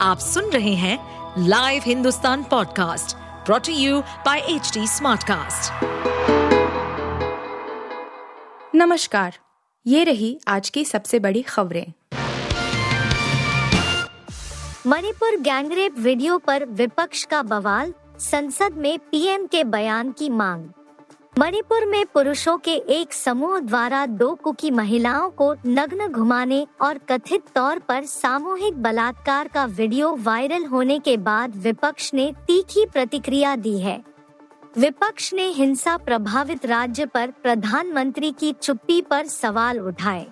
आप सुन रहे हैं live Hindustan podcast brought to you by H smartcast. नमस्कार ये रही आज की सबसे बड़ी खबरें मणिपुर गैंगरेप वीडियो पर विपक्ष का बवाल संसद में पीएम के बयान की मांग मणिपुर में पुरुषों के एक समूह द्वारा दो कुकी महिलाओं को नग्न घुमाने और कथित तौर पर सामूहिक बलात्कार का वीडियो वायरल होने के बाद विपक्ष ने तीखी प्रतिक्रिया दी है। विपक्ष ने हिंसा प्रभावित राज्य पर प्रधानमंत्री की चुप्पी पर सवाल उठाए।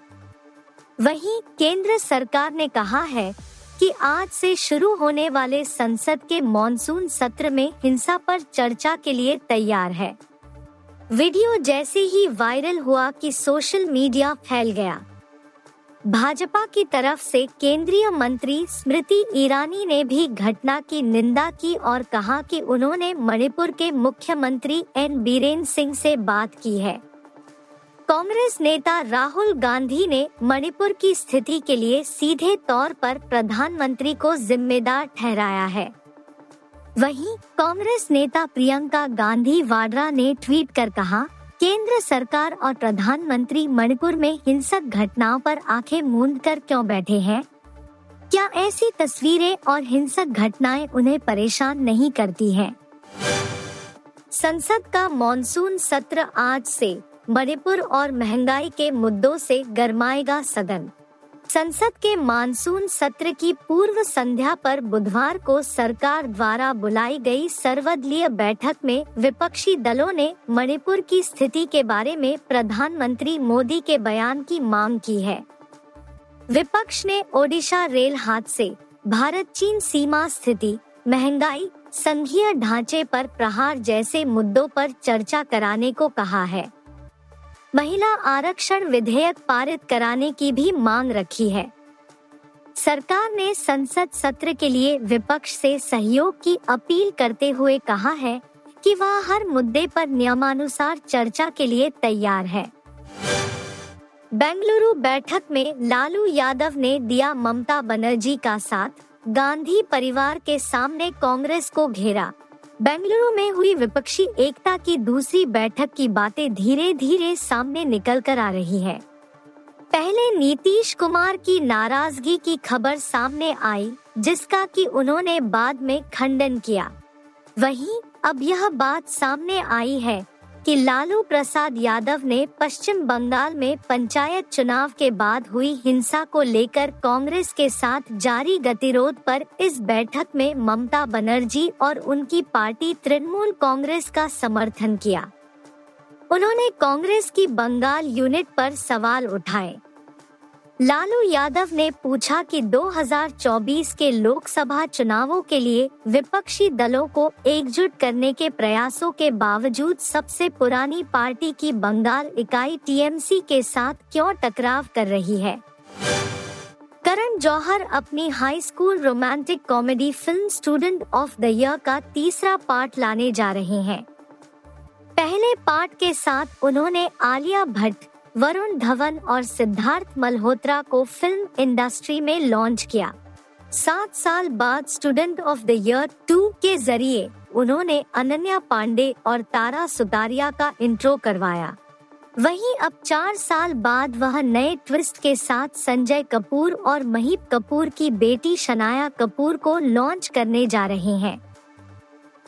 वहीं केंद्र सरकार ने कहा है कि आज से शुरू होने वाले संसद के मॉनसून सत्र में हिंसा पर चर्चा के लिए तैयार है। वीडियो जैसे ही वायरल हुआ कि सोशल मीडिया फैल गया। भाजपा की तरफ़ से केंद्रीय मंत्री स्मृति ईरानी ने भी घटना की निंदा की और कहा कि उन्होंने मणिपुर के मुख्यमंत्री एन बीरेन सिंह से बात की है। कांग्रेस नेता राहुल गांधी ने मणिपुर की स्थिति के लिए सीधे तौर पर प्रधानमंत्री को जिम्मेदार ठहराया है। वहीं कांग्रेस नेता प्रियंका गांधी वाड्रा ने ट्वीट कर कहा, केंद्र सरकार और प्रधानमंत्री मणिपुर में हिंसक घटनाओं पर आँखें मूंद कर क्यों बैठे हैं क्या ऐसी तस्वीरें और हिंसक घटनाएँ उन्हें परेशान नहीं करती हैं? संसद का मॉनसून सत्र आज से मणिपुर और महँगाई के मुद्दों से गरमाएगा सदन संसद के मानसून सत्र की पूर्व संध्या पर बुधवार को सरकार द्वारा बुलाई गई सर्वदलीय बैठक में विपक्षी दलों ने मणिपुर की स्थिति के बारे में प्रधानमंत्री मोदी के बयान की मांग की है। विपक्ष ने ओडिशा रेल हादसे, भारत चीन सीमा स्थिति, महँगाई, संघीय ढांचे पर प्रहार जैसे मुद्दों पर चर्चा कराने को कहा है। महिला आरक्षण विधेयक पारित कराने की भी मांग रखी है। सरकार ने संसद सत्र के लिए विपक्ष से सहयोग की अपील करते हुए कहा है कि वह हर मुद्दे पर नियमानुसार चर्चा के लिए तैयार है। बेंगलुरु बैठक में लालू यादव ने दिया ममता बनर्जी का साथ, गांधी परिवार के सामने कांग्रेस को घेरा। बेंगलुरु में हुई विपक्षी एकता की दूसरी बैठक की बातें धीरे धीरे सामने निकल कर आ रही है। पहले नीतीश कुमार की नाराज़गी की खबर सामने आई, जिसका कि उन्होंने बाद में खंडन किया। वहीं अब यह बात सामने आई है कि लालू प्रसाद यादव ने पश्चिम बंगाल में पंचायत चुनाव के बाद हुई हिंसा को लेकर कांग्रेस के साथ जारी गतिरोध पर इस बैठक में ममता बनर्जी और उनकी पार्टी तृणमूल कांग्रेस का समर्थन किया। उन्होंने कांग्रेस की बंगाल यूनिट पर सवाल उठाए। लालू यादव ने पूछा कि 2024 के लोकसभा चुनावों के लिए विपक्षी दलों को एकजुट करने के प्रयासों के बावजूद सबसे पुरानी पार्टी की बंगाल इकाई टीएमसी के साथ क्यों टकराव कर रही है? करण जौहर अपनी high school romantic comedy film student of the year का तीसरा पार्ट लाने जा रहे हैं। पहले पार्ट के साथ उन्होंने आलिया भट्ट वरुण धवन और सिद्धार्थ मल्होत्रा को फ़िल्म इंडस्ट्री में लॉन्च किया। सात साल बाद student of the year two के ज़रिए उन्होंने अनन्या पांडे और तारा सुतारिया का इंट्रो करवाया। वहीं अब चार साल बाद वह नए ट्विस्ट के साथ संजय कपूर और महीप कपूर की बेटी शनाया कपूर को लॉन्च करने जा रहे हैं।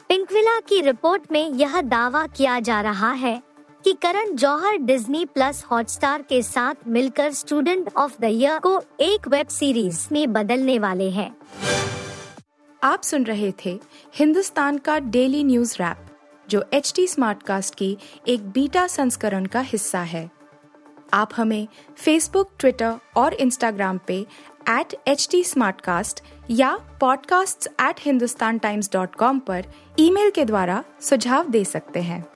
पिंकविला की रिपोर्ट में यह दावा किया जा रहा है कि Karan Johar Disney plus Hotstar के साथ मिलकर स्टूडेंट ऑफ़ द ईयर को एक वेब सीरीज़ में बदलने वाले हैं। आप सुन रहे थे हिंदुस्तान का डेली न्यूज़ रैप, जो एच टी स्मार्ट कास्ट की एक बीटा संस्करण का हिस्सा है। आप हमें फेसबुक ट्विटर और इंस्टाग्राम पे एट एच टी या podcasts@hindustantimes.com पर ईमेल के द्वारा सुझाव दे सकते हैं।